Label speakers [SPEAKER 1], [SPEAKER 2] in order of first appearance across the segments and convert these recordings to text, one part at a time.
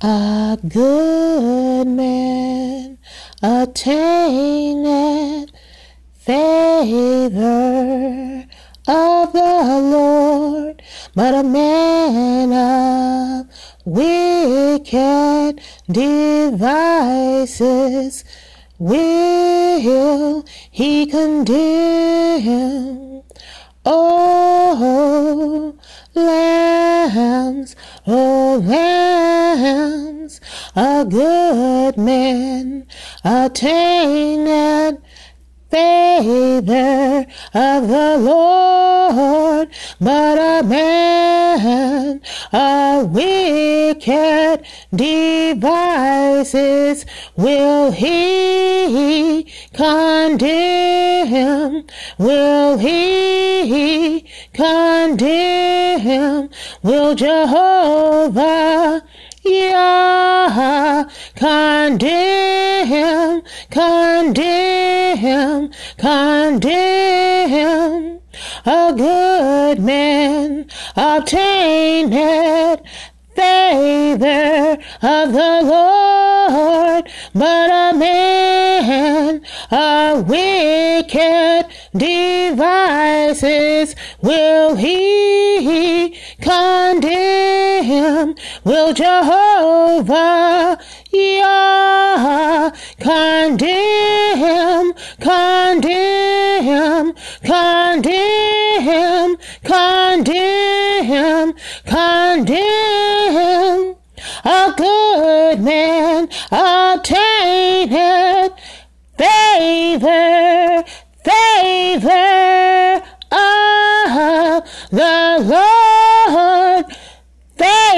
[SPEAKER 1] A good man attaineth favor of the Lord, but a man of wicked devices will he condemn. Oh, lambs, oh, lambs, a good man attaineth favor of the Lord, but a man of wicked devices will he condemn, will he condemn, will Jehovah Yah, condemn, condemn, condemn. A good man obtaineth favor of the Lord, but a man a wicked devices will he condemn, will Jehovah Yah condemn, condemn, condemn, condemn, condemn. A good man obtaineth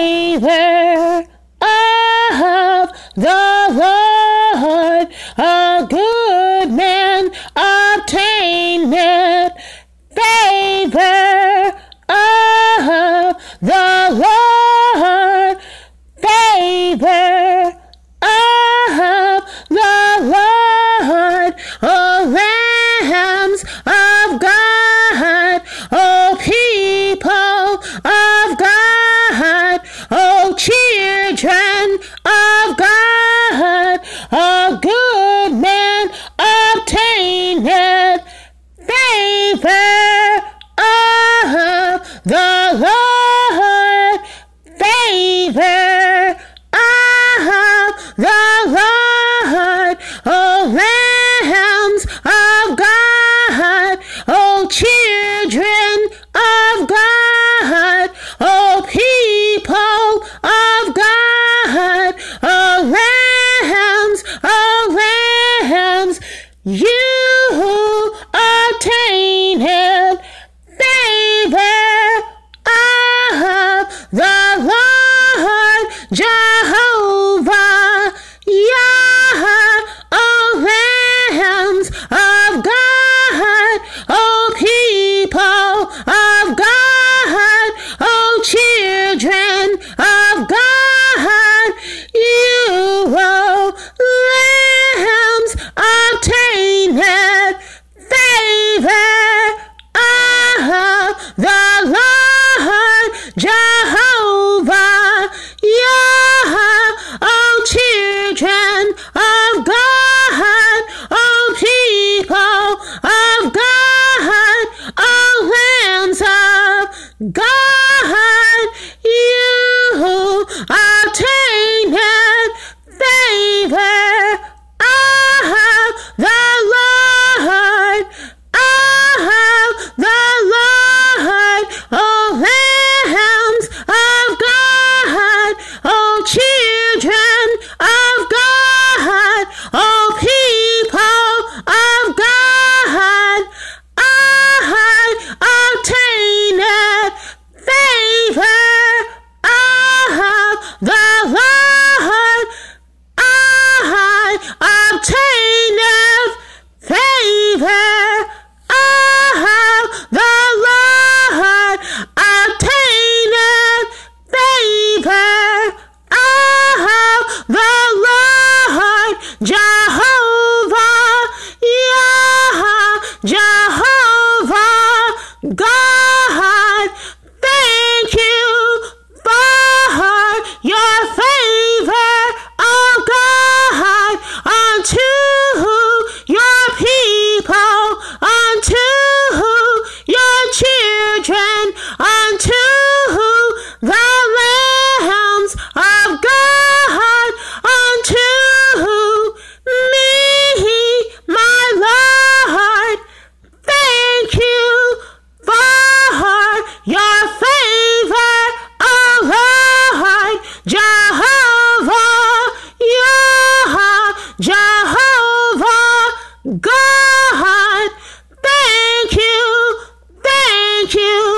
[SPEAKER 1] favor of the Lord. A good man obtaineth favor of the Lord, favor you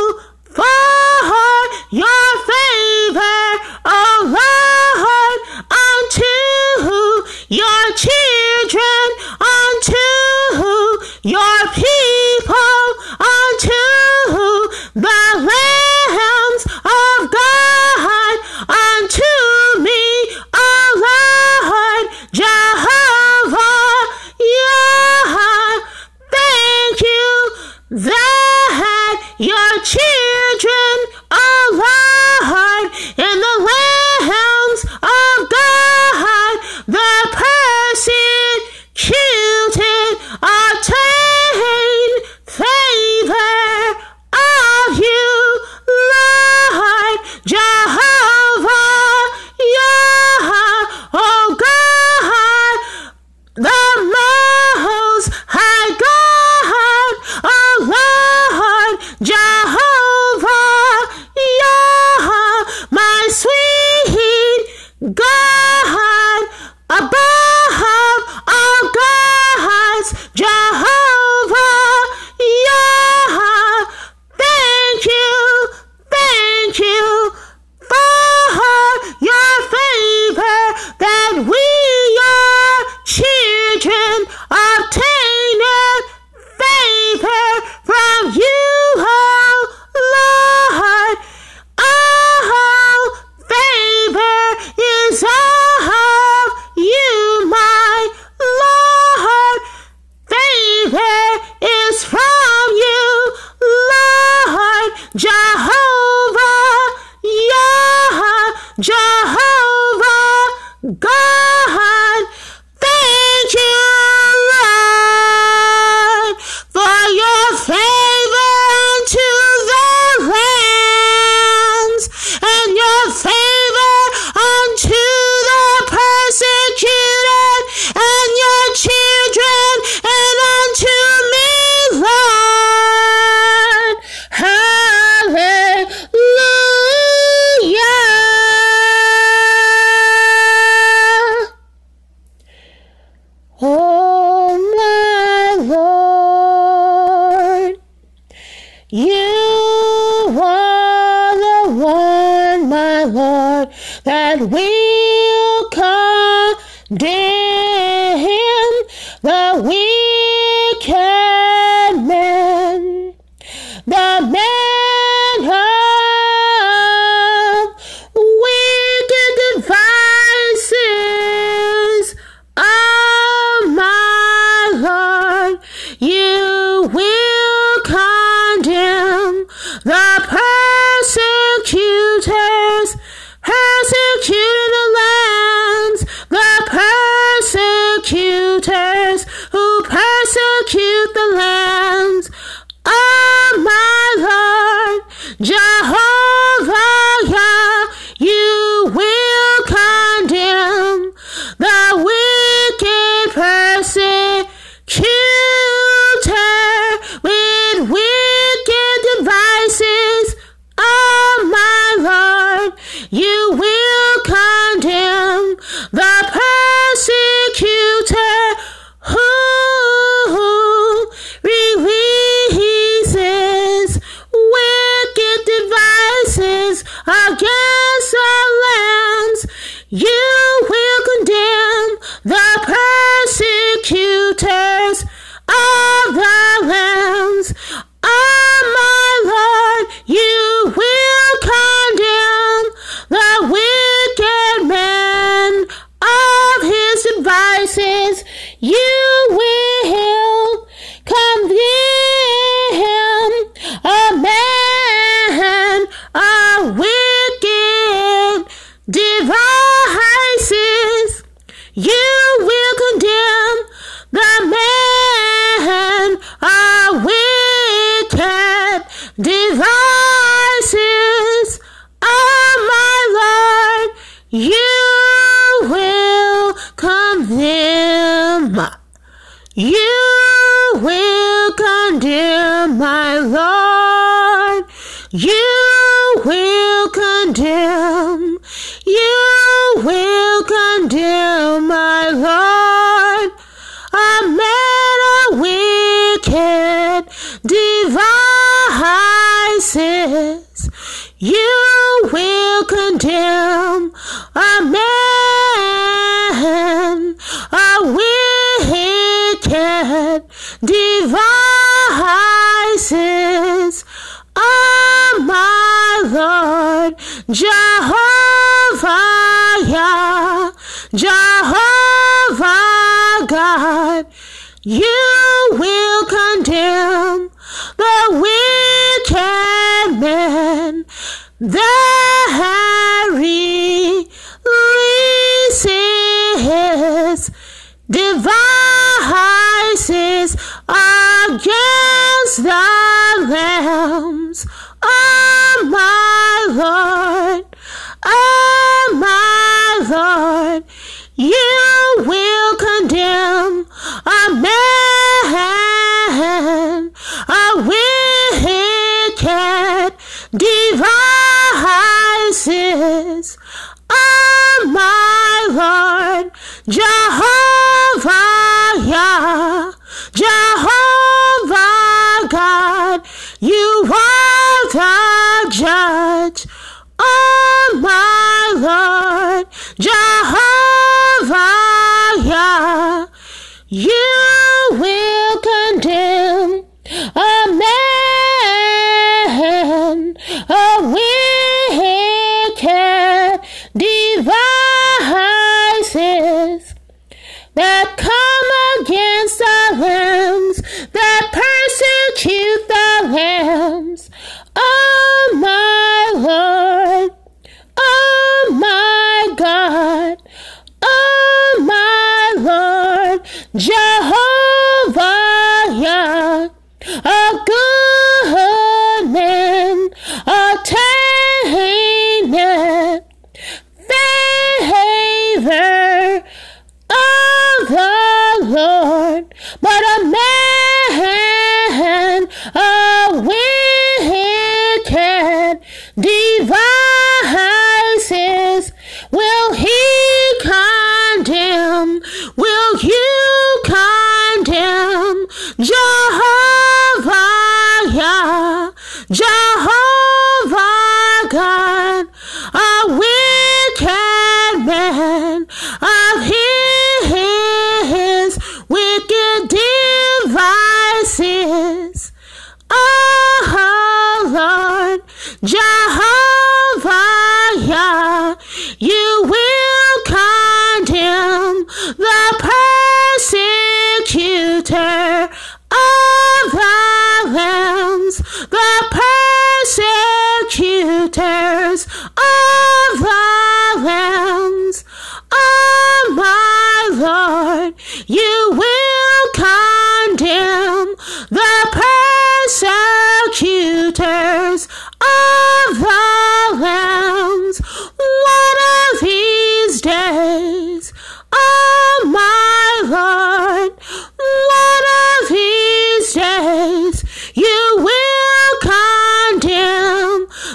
[SPEAKER 1] Jehovah, Jehovah God, you will condemn the wicked man. the hairy leases, devices against the lambs. Oh my Lord. You will condemn a man, a wicked devices. Oh, my Lord, Jehovah. God, oh my Lord, just Will you condemn? Just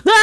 [SPEAKER 1] the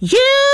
[SPEAKER 1] You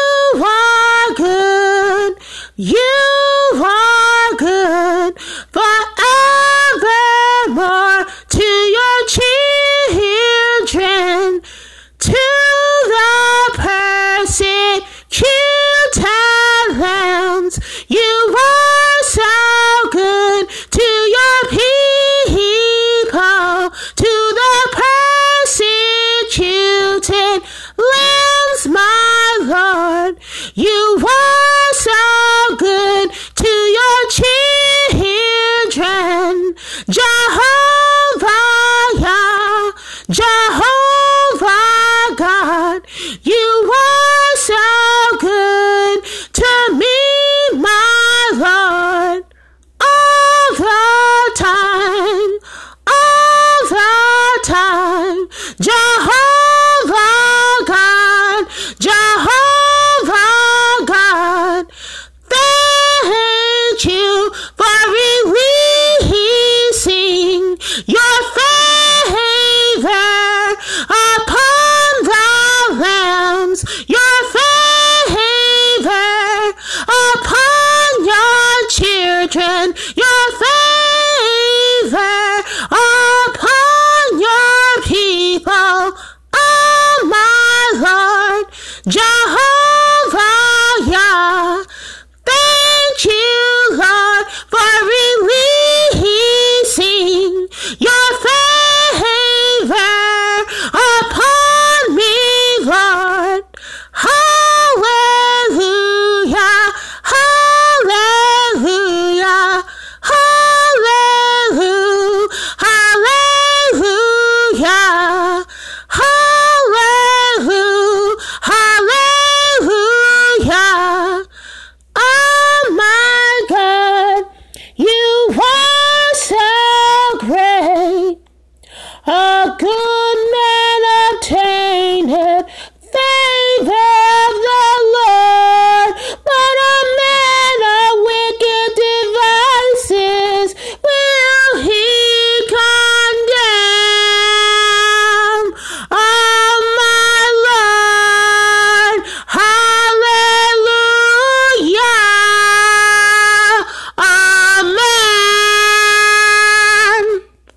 [SPEAKER 1] John